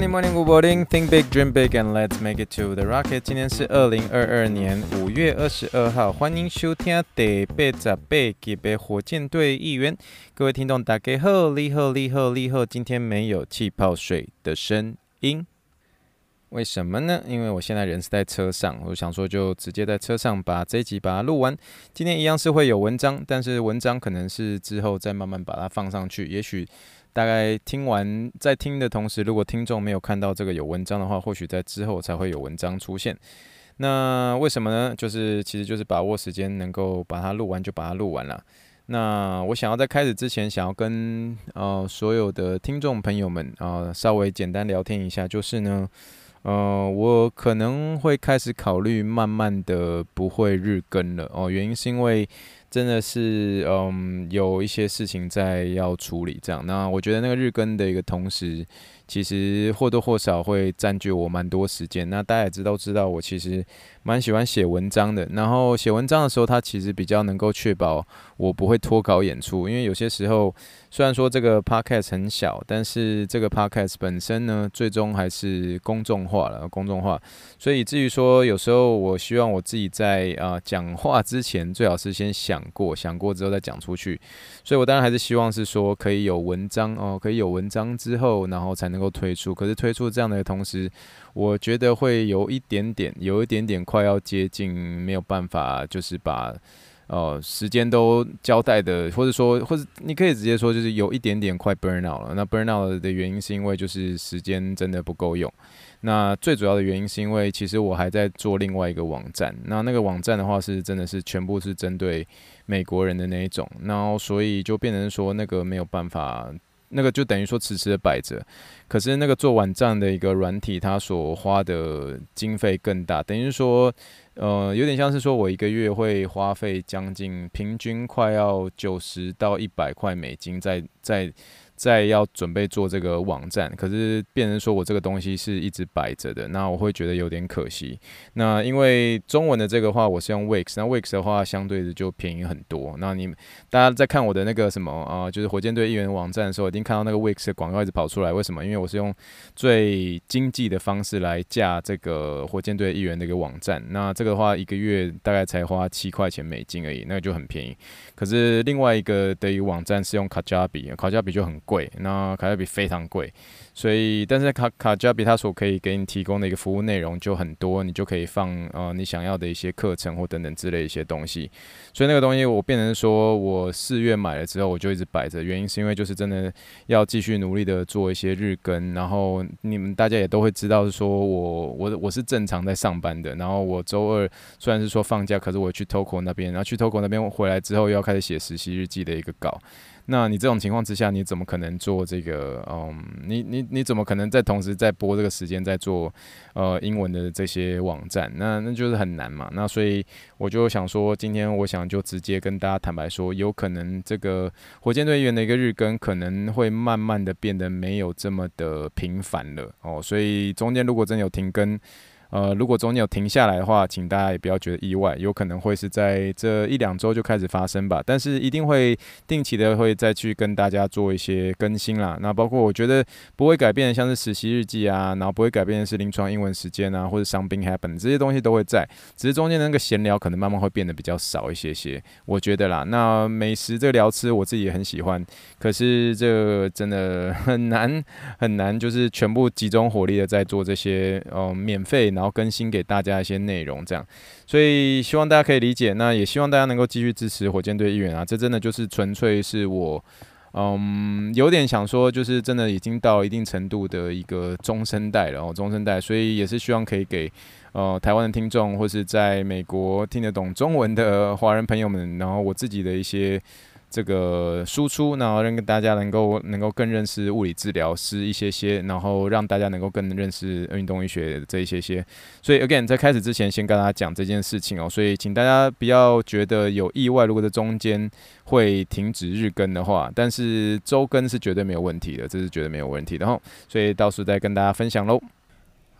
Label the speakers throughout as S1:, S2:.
S1: Morning, morning, good morning. Think big, dream big, and let's make it to the rocket. 今天是二零二二年五月二十二号，欢迎收听第八十八集的火箭队议员。各位听众，大家好，你好，你好，你好。今天没有气泡水的声音，为什么呢？因为我现在人是在车上，我想说就直接在车上把这一集把它录完。今天一样是会有文章，但是文章可能是之后再慢慢把它放上去，也许。大概听完，在听的同时，如果听众没有看到这个有文章的话，或许在之后才会有文章出现。那为什么呢？就是其实就是把握时间，能够把它录完就把它录完了。那我想要在开始之前，想要跟呃所有的听众朋友们啊、稍微简单聊天一下，就是呢，呃，我可能会开始考虑慢慢的不会日更了哦，原因是因为。真的是，嗯，有一些事情在要处理，这样。那我觉得那个日更的一个同时，其实或多或少会占据我蛮多时间。那大家也知道，知道我其实蛮喜欢写文章的。然后写文章的时候，它其实比较能够确保我不会脱稿演出，因为有些时候。虽然说这个 podcast 很小，但是这个 podcast 本身呢，最终还是公众化了，公众化。所以至于说，有时候我希望我自己在啊、讲话之前，最好是先想想过，想过之后再讲出去。所以我当然还是希望是说，可以有文章哦，可以有文章之后，然后才能够推出。可是推出这样的同时，我觉得会有一点点，有一点点快要接近没有办法，就是把。哦，时间都交代的，或者说，或者你可以直接说，就是有一点点快 burn out 了。那 burn out 的原因是因为就是时间真的不够用。那最主要的原因是因为其实我还在做另外一个网站。那那个网站的话是真的是全部是针对美国人的那一种，然后所以就变成说那个没有办法，那个就等于说迟迟的摆着。可是那个做网站的一个软体，它所花的经费更大，等于说。呃，有点像是说，我一个月会花费将近平均快要九十到一百块美金在，在在。要准备做这个网站，可是变成说我这个东西是一直摆着的，那我会觉得有点可惜。那因为中文的这个话，我是用 Wix，那 Wix 的话相对的就便宜很多。那你大家在看我的那个什么啊、就是火箭队议员网站的时候，已经看到那个 Wix 的广告一直跑出来。为什么？因为我是用最经济的方式来架这个火箭队议员的一个网站。那这个的话，一个月大概才花七块钱美金而已，那个就很便宜。可是另外一个的一个网站是用卡加比，卡加比就很贵，那卡加比非常贵，所以但是卡卡加比它所可以给你提供的一个服务内容就很多，你就可以放呃你想要的一些课程或等等之类一些东西，所以那个东西我变成说我四月买了之后我就一直摆着，原因是因为就是真的要继续努力的做一些日更，然后你们大家也都会知道是说我我我是正常在上班的，然后我周二虽然是说放假，可是我去 Toco 那边，然后去 Toco 那边回来之后又要开始写实习日记的一个稿。那你这种情况之下，你怎么可能做这个？嗯，你你你怎么可能在同时在播这个时间在做呃英文的这些网站？那那就是很难嘛。那所以我就想说，今天我想就直接跟大家坦白说，有可能这个火箭队员的一个日更可能会慢慢的变得没有这么的频繁了哦。所以中间如果真有停更。呃，如果中间有停下来的话，请大家也不要觉得意外，有可能会是在这一两周就开始发生吧。但是一定会定期的会再去跟大家做一些更新啦。那包括我觉得不会改变的，像是实习日记啊，然后不会改变的是临床英文时间啊，或者 something happen 这些东西都会在，只是中间那个闲聊可能慢慢会变得比较少一些些。我觉得啦，那美食这个聊吃我自己也很喜欢，可是这真的很难很难，就是全部集中火力的在做这些呃免费。然后更新给大家一些内容，这样，所以希望大家可以理解。那也希望大家能够继续支持火箭队议员啊！这真的就是纯粹是我，嗯，有点想说，就是真的已经到一定程度的一个中生代了哦，中生代。所以也是希望可以给呃台湾的听众，或是在美国听得懂中文的华人朋友们，然后我自己的一些。这个输出，然后让大家能够能够更认识物理治疗师一些些，然后让大家能够更认识运动医学这一些些。所以 again，在开始之前，先跟大家讲这件事情哦。所以请大家不要觉得有意外，如果在中间会停止日更的话，但是周更是绝对没有问题的，这是绝对没有问题的哦。所以到时再跟大家分享喽。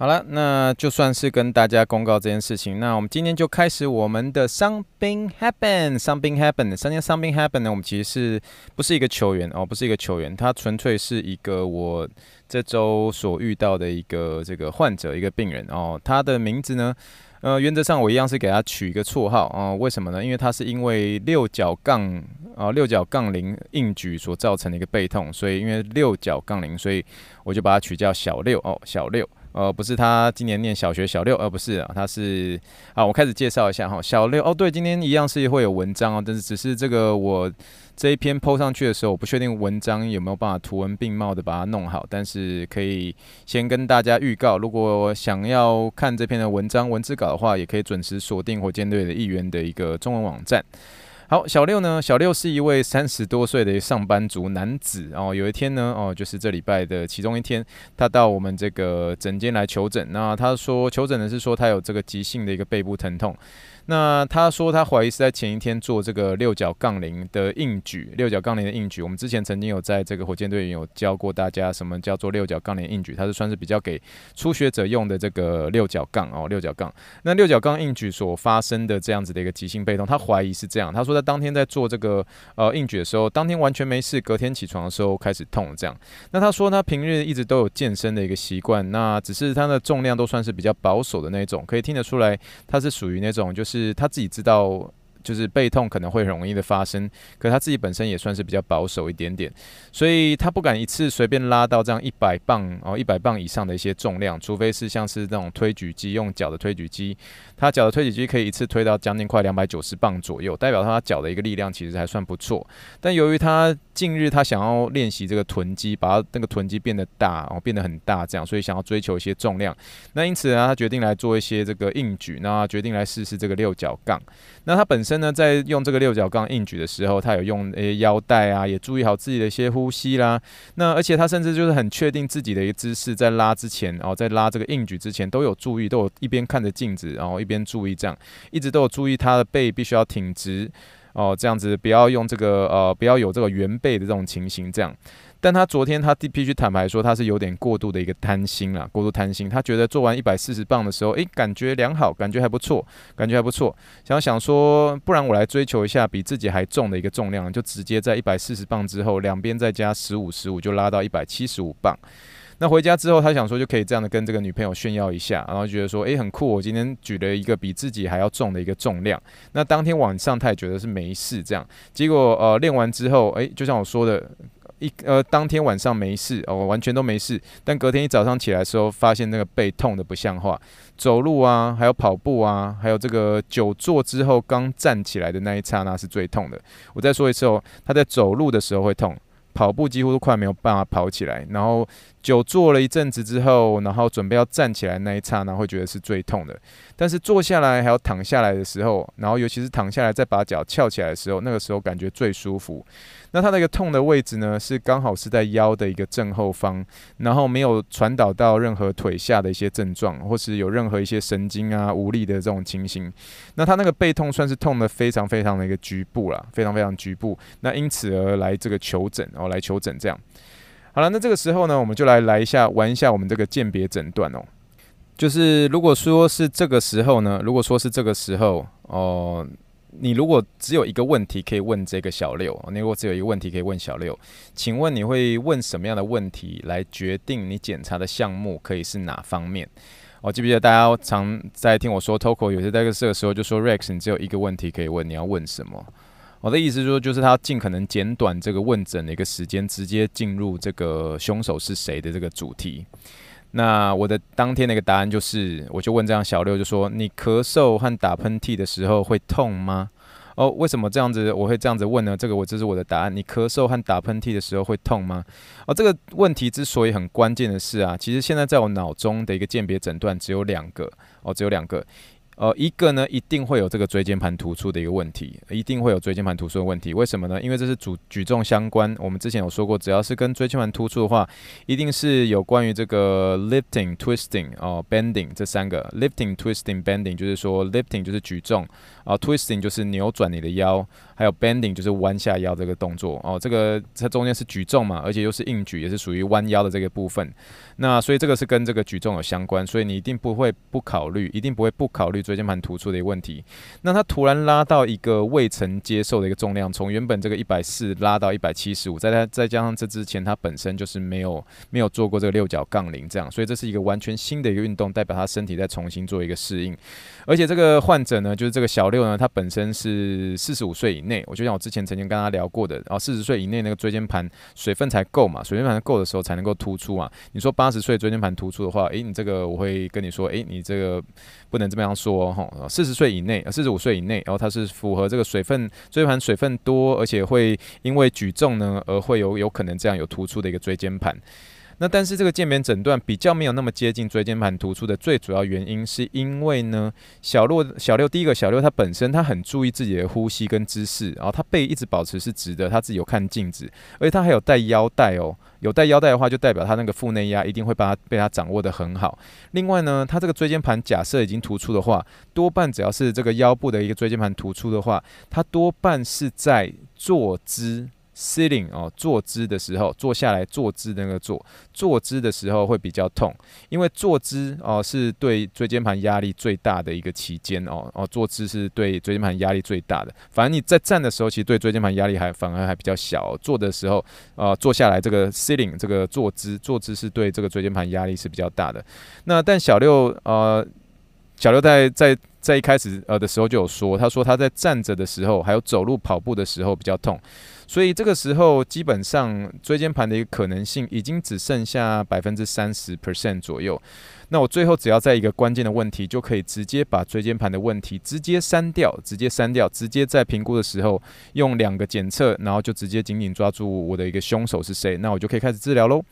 S1: 好了，那就算是跟大家公告这件事情。那我们今天就开始我们的 Something Happen，Something Happen。今天 Something Happen 呢，我们其实是不是一个球员哦？不是一个球员，他纯粹是一个我这周所遇到的一个这个患者，一个病人哦。他的名字呢，呃，原则上我一样是给他取一个绰号哦。为什么呢？因为他是因为六角杠啊，六角杠铃硬举所造成的一个背痛，所以因为六角杠铃，所以我就把他取叫小六哦，小六。呃，不是他今年念小学小六，呃、不是啊，他是啊，我开始介绍一下哈，小六哦，对，今天一样是会有文章哦，但是只是这个我这一篇 po 上去的时候，我不确定文章有没有办法图文并茂的把它弄好，但是可以先跟大家预告，如果想要看这篇的文章文字稿的话，也可以准时锁定火箭队的一员的一个中文网站。好，小六呢？小六是一位三十多岁的上班族男子哦。有一天呢，哦，就是这礼拜的其中一天，他到我们这个诊间来求诊。那他说求诊的是说他有这个急性的一个背部疼痛。那他说他怀疑是在前一天做这个六角杠铃的硬举，六角杠铃的硬举。我们之前曾经有在这个火箭队有教过大家什么叫做六角杠铃硬举，它是算是比较给初学者用的这个六角杠哦，六角杠。那六角杠硬举所发生的这样子的一个急性背痛，他怀疑是这样。他说他当天在做这个呃硬举的时候，当天完全没事，隔天起床的时候开始痛这样。那他说他平日一直都有健身的一个习惯，那只是他的重量都算是比较保守的那种，可以听得出来他是属于那种就是。是他自己知道。就是背痛可能会很容易的发生，可他自己本身也算是比较保守一点点，所以他不敢一次随便拉到这样一百磅哦，一百磅以上的一些重量，除非是像是那种推举机，用脚的推举机，他脚的推举机可以一次推到将近快两百九十磅左右，代表他脚的一个力量其实还算不错。但由于他近日他想要练习这个臀肌，把他那个臀肌变得大哦，变得很大这样，所以想要追求一些重量，那因此呢，他决定来做一些这个硬举，那决定来试试这个六角杠。那他本身呢，在用这个六角杠硬举的时候，他有用诶腰带啊，也注意好自己的一些呼吸啦。那而且他甚至就是很确定自己的一个姿势，在拉之前哦，在拉这个硬举之前都有注意，都有一边看着镜子，然后一边注意这样，一直都有注意他的背必须要挺直哦，这样子不要用这个呃，不要有这个圆背的这种情形这样。但他昨天他必须坦白说，他是有点过度的一个贪心啦，过度贪心。他觉得做完一百四十磅的时候，诶，感觉良好，感觉还不错，感觉还不错。想想说，不然我来追求一下比自己还重的一个重量，就直接在一百四十磅之后，两边再加十五十五，就拉到一百七十五磅。那回家之后，他想说就可以这样的跟这个女朋友炫耀一下，然后觉得说，诶，很酷，我今天举了一个比自己还要重的一个重量。那当天晚上他也觉得是没事这样。结果呃练完之后，诶，就像我说的。一呃，当天晚上没事哦，完全都没事。但隔天一早上起来时候，发现那个背痛的不像话，走路啊，还有跑步啊，还有这个久坐之后刚站起来的那一刹那是最痛的。我再说一次哦，他在走路的时候会痛，跑步几乎都快没有办法跑起来，然后。久坐了一阵子之后，然后准备要站起来那一刹那，会觉得是最痛的。但是坐下来还有躺下来的时候，然后尤其是躺下来再把脚翘起来的时候，那个时候感觉最舒服。那它那个痛的位置呢，是刚好是在腰的一个正后方，然后没有传导到任何腿下的一些症状，或是有任何一些神经啊无力的这种情形。那他那个背痛算是痛的非常非常的一个局部啦，非常非常局部。那因此而来这个求诊，哦来求诊这样。好了，那这个时候呢，我们就来来一下玩一下我们这个鉴别诊断哦。就是如果说是这个时候呢，如果说是这个时候哦，你如果只有一个问题可以问这个小六，你如果只有一个问题可以问小六，请问你会问什么样的问题来决定你检查的项目可以是哪方面？我记不记得大家常在听我说 Toco，有些在这个时候就说 Rex，你只有一个问题可以问，你要问什么？我的意思说，就是他尽可能简短这个问诊的一个时间，直接进入这个凶手是谁的这个主题。那我的当天的一个答案就是，我就问这样小六，就说你咳嗽和打喷嚏的时候会痛吗？哦，为什么这样子我会这样子问呢？这个我这是我的答案，你咳嗽和打喷嚏的时候会痛吗？哦，这个问题之所以很关键的是啊，其实现在在我脑中的一个鉴别诊断只有两个哦，只有两个。呃，一个呢一定会有这个椎间盘突出的一个问题，一定会有椎间盘突出的问题。为什么呢？因为这是主举重相关。我们之前有说过，只要是跟椎间盘突出的话，一定是有关于这个 lifting、twisting 哦、bending 这三个。lifting、twisting、bending 就是说 lifting 就是举重啊，twisting 就是扭转你的腰。还有 bending 就是弯下腰这个动作哦，这个它中间是举重嘛，而且又是硬举，也是属于弯腰的这个部分。那所以这个是跟这个举重有相关，所以你一定不会不考虑，一定不会不考虑椎间盘突出的一个问题。那他突然拉到一个未曾接受的一个重量，从原本这个一百四拉到一百七十五，再它再加上这之前他本身就是没有没有做过这个六角杠铃这样，所以这是一个完全新的一个运动，代表他身体再重新做一个适应。而且这个患者呢，就是这个小六呢，他本身是四十五岁以内。我就像我之前曾经跟他聊过的，然后四十岁以内那个椎间盘水分才够嘛，水分才够的时候才能够突出嘛。你说八十岁椎间盘突出的话，诶，你这个我会跟你说，诶，你这个不能这么样说哈。四十岁以内，四十五岁以内，然后它是符合这个水分椎盘水分多，而且会因为举重呢而会有有可能这样有突出的一个椎间盘。那但是这个鉴别诊断比较没有那么接近椎间盘突出的最主要原因，是因为呢，小六小六第一个小六他本身他很注意自己的呼吸跟姿势，然后他背一直保持是直的，他自己有看镜子，而且他还有带腰带哦，有带腰带的话就代表他那个腹内压一定会把他被他掌握得很好。另外呢，他这个椎间盘假设已经突出的话，多半只要是这个腰部的一个椎间盘突出的话，他多半是在坐姿。Sitting 哦，坐姿的时候，坐下来坐姿那个坐，坐姿的时候会比较痛，因为坐姿哦是对椎间盘压力最大的一个期间哦哦，坐姿是对椎间盘压力最大的。反正你在站的时候，其实对椎间盘压力还反而还比较小。坐的时候，呃，坐下来这个 Sitting 这个坐姿，坐姿是对这个椎间盘压力是比较大的。那但小六呃，小六在在在一开始呃的时候就有说，他说他在站着的时候，还有走路跑步的时候比较痛。所以这个时候，基本上椎间盘的一个可能性已经只剩下百分之三十 percent 左右。那我最后只要在一个关键的问题，就可以直接把椎间盘的问题直接删掉，直接删掉，直接在评估的时候用两个检测，然后就直接紧紧抓住我的一个凶手是谁，那我就可以开始治疗喽。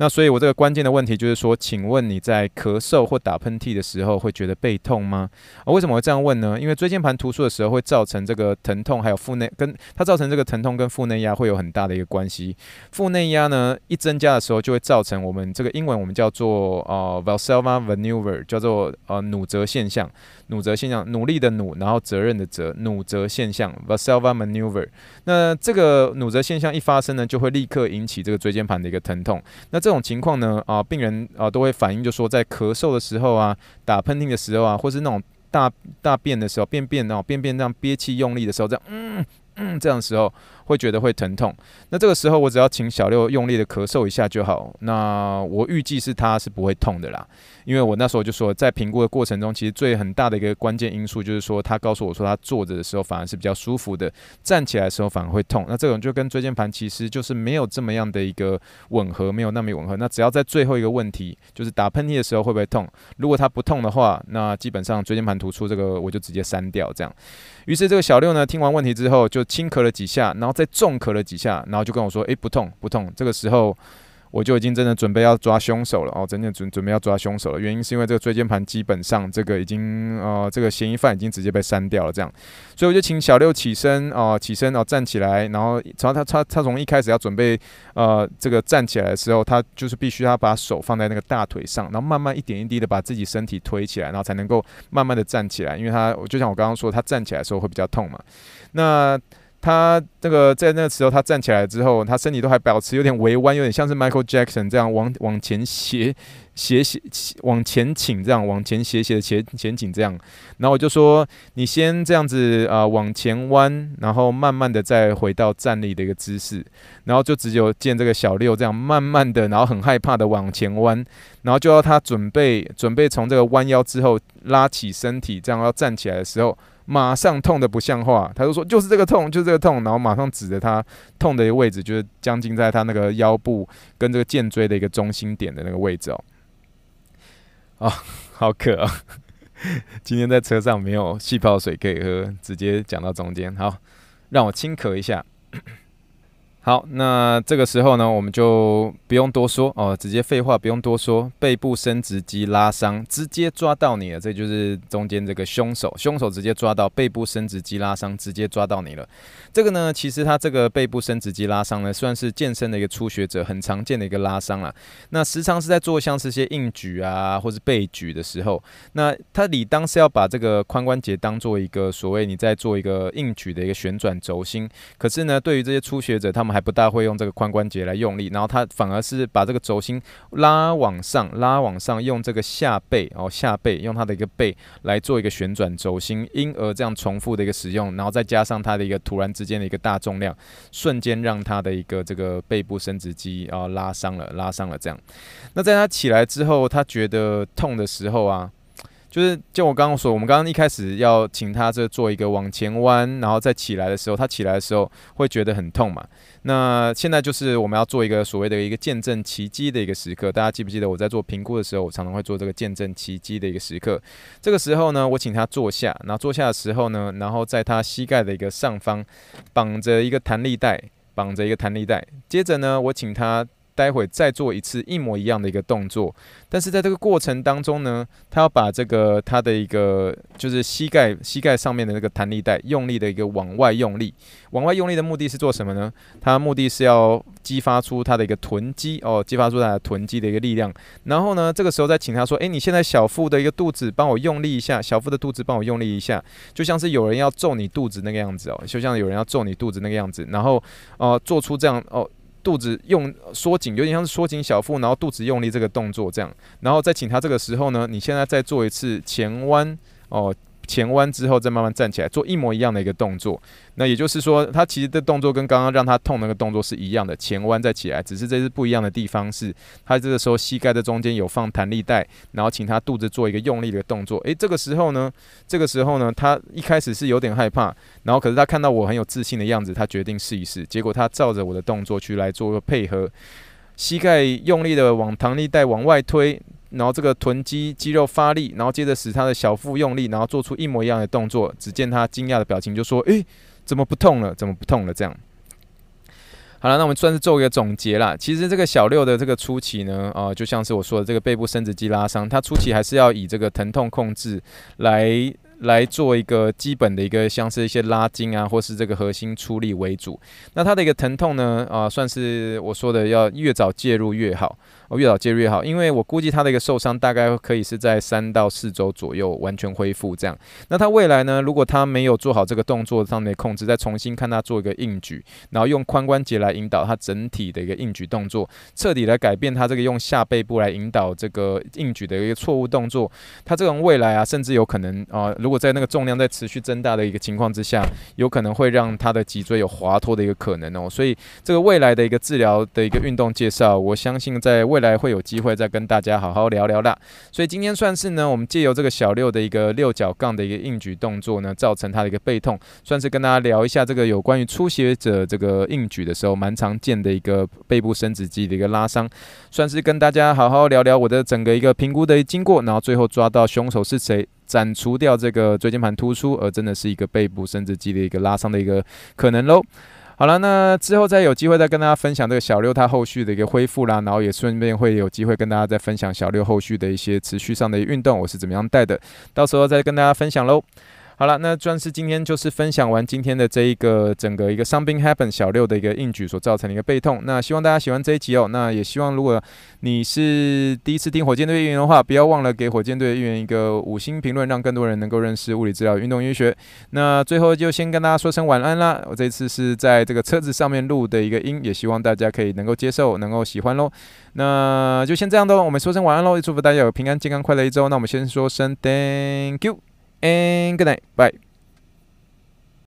S1: 那所以我这个关键的问题就是说，请问你在咳嗽或打喷嚏的时候会觉得背痛吗？啊，为什么会这样问呢？因为椎间盘突出的时候会造成这个疼痛，还有腹内跟它造成这个疼痛跟腹内压会有很大的一个关系。腹内压呢一增加的时候，就会造成我们这个英文我们叫做呃 Valsalva maneuver 叫做呃努责现象，努责现象，努力的努，然后责任的责，努责现象 （Vasalva maneuver。那这个努责现象一发生呢，就会立刻引起这个椎间盘的一个疼痛。那这种情况呢，啊、病人啊、都会反映，就说在咳嗽的时候啊，打喷嚏的时候啊，或是那种大大便的时候，便便那种便便这样憋气用力的时候，这样嗯嗯这样的时候。会觉得会疼痛，那这个时候我只要请小六用力的咳嗽一下就好。那我预计是他是不会痛的啦，因为我那时候就说，在评估的过程中，其实最很大的一个关键因素就是说，他告诉我说他坐着的时候反而是比较舒服的，站起来的时候反而会痛。那这种就跟椎间盘其实就是没有这么样的一个吻合，没有那么吻合。那只要在最后一个问题，就是打喷嚏的时候会不会痛？如果他不痛的话，那基本上椎间盘突出这个我就直接删掉这样。于是这个小六呢，听完问题之后就轻咳了几下，然后。再重咳了几下，然后就跟我说：“诶，不痛，不痛。”这个时候我就已经真的准备要抓凶手了哦，真的准准备要抓凶手了。原因是因为这个椎间盘基本上这个已经呃，这个嫌疑犯已经直接被删掉了，这样。所以我就请小六起身哦，起身哦，站起来，然后从他他他从一开始要准备呃这个站起来的时候，他就是必须要把手放在那个大腿上，然后慢慢一点一滴的把自己身体推起来，然后才能够慢慢的站起来。因为他就像我刚刚说，他站起来的时候会比较痛嘛。那他这个在那个时候，他站起来之后，他身体都还保持有点微弯，有点像是 Michael Jackson 这样往往前斜斜斜往前倾，这样往前斜斜的前前倾这样。然后我就说，你先这样子啊、往前弯，然后慢慢的再回到站立的一个姿势，然后就只有见这个小六这样慢慢的，然后很害怕的往前弯，然后就要他准备准备从这个弯腰之后拉起身体，这样要站起来的时候。马上痛得不像话，他就说就是这个痛，就是这个痛，然后马上指着他痛的一个位置，就是将近在他那个腰部跟这个剑椎的一个中心点的那个位置哦。哦，好渴啊！今天在车上没有气泡水可以喝，直接讲到中间。好，让我轻咳一下。好，那这个时候呢，我们就不用多说哦，直接废话不用多说，背部伸直肌拉伤，直接抓到你了，这就是中间这个凶手，凶手直接抓到背部伸直肌拉伤，直接抓到你了。这个呢，其实他这个背部伸直肌拉伤呢，算是健身的一个初学者很常见的一个拉伤了。那时常是在做像是些硬举啊，或是背举的时候，那他理当是要把这个髋关节当做一个所谓你在做一个硬举的一个旋转轴心，可是呢，对于这些初学者，他们还不大会用这个髋关节来用力，然后他反而是把这个轴心拉往上，拉往上，用这个下背哦，下背用他的一个背来做一个旋转轴心，因而这样重复的一个使用，然后再加上他的一个突然之间的一个大重量，瞬间让他的一个这个背部伸直肌啊拉伤了，拉伤了这样。那在他起来之后，他觉得痛的时候啊。就是，就我刚刚说，我们刚刚一开始要请他这做一个往前弯，然后再起来的时候，他起来的时候会觉得很痛嘛。那现在就是我们要做一个所谓的一个见证奇迹的一个时刻。大家记不记得我在做评估的时候，我常常会做这个见证奇迹的一个时刻。这个时候呢，我请他坐下，然后坐下的时候呢，然后在他膝盖的一个上方绑着一个弹力带，绑着一个弹力带。接着呢，我请他。待会再做一次一模一样的一个动作，但是在这个过程当中呢，他要把这个他的一个就是膝盖膝盖上面的那个弹力带用力的一个往外用力，往外用力的目的是做什么呢？他目的是要激发出他的一个臀肌哦，激发出他的臀肌的一个力量。然后呢，这个时候再请他说：“诶，你现在小腹的一个肚子帮我用力一下，小腹的肚子帮我用力一下，就像是有人要揍你肚子那个样子哦，就像有人要揍你肚子那个样子。然后哦，做出这样哦。”肚子用缩紧，有点像是缩紧小腹，然后肚子用力这个动作这样，然后再请他这个时候呢，你现在再做一次前弯哦。前弯之后再慢慢站起来，做一模一样的一个动作。那也就是说，他其实的动作跟刚刚让他痛那个动作是一样的，前弯再起来，只是这是不一样的地方是，他这个时候膝盖的中间有放弹力带，然后请他肚子做一个用力的动作。诶，这个时候呢，这个时候呢，他一开始是有点害怕，然后可是他看到我很有自信的样子，他决定试一试。结果他照着我的动作去来做个配合，膝盖用力的往弹力带往外推。然后这个臀肌肌肉发力，然后接着使他的小腹用力，然后做出一模一样的动作。只见他惊讶的表情，就说：“诶，怎么不痛了？怎么不痛了？”这样。好了，那我们算是做一个总结啦。其实这个小六的这个初期呢，啊、就像是我说的这个背部伸直肌拉伤，他初期还是要以这个疼痛控制来。来做一个基本的一个，像是一些拉筋啊，或是这个核心出力为主。那它的一个疼痛呢，啊，算是我说的要越早介入越好，哦，越早介入越好。因为我估计他的一个受伤大概可以是在三到四周左右完全恢复这样。那他未来呢，如果他没有做好这个动作上面的控制，再重新看他做一个硬举，然后用髋关节来引导他整体的一个硬举动作，彻底来改变他这个用下背部来引导这个硬举的一个错误动作，他这种未来啊，甚至有可能啊，如如果在那个重量在持续增大的一个情况之下，有可能会让他的脊椎有滑脱的一个可能哦。所以这个未来的一个治疗的一个运动介绍，我相信在未来会有机会再跟大家好好聊聊啦。所以今天算是呢，我们借由这个小六的一个六角杠的一个硬举动作呢，造成他的一个背痛，算是跟大家聊一下这个有关于初学者这个硬举的时候蛮常见的一个背部伸直肌的一个拉伤，算是跟大家好好聊聊我的整个一个评估的经过，然后最后抓到凶手是谁。斩除掉这个椎间盘突出，而真的是一个背部伸直肌的一个拉伤的一个可能喽。好了，那之后再有机会再跟大家分享这个小六他后续的一个恢复啦，然后也顺便会有机会跟大家再分享小六后续的一些持续上的运动，我是怎么样带的，到时候再跟大家分享喽。好了，那钻石今天就是分享完今天的这一个整个一个 Something Happen 小六的一个硬举所造成的一个背痛。那希望大家喜欢这一集哦。那也希望如果你是第一次听火箭队运营的话，不要忘了给火箭队运营一个五星评论，让更多人能够认识物理治疗、运动医学。那最后就先跟大家说声晚安啦。我这次是在这个车子上面录的一个音，也希望大家可以能够接受，能够喜欢喽。那就先这样喽，我们说声晚安喽，也祝福大家有平安、健康、快乐一周。那我们先说声 Thank you。And good night. Bye.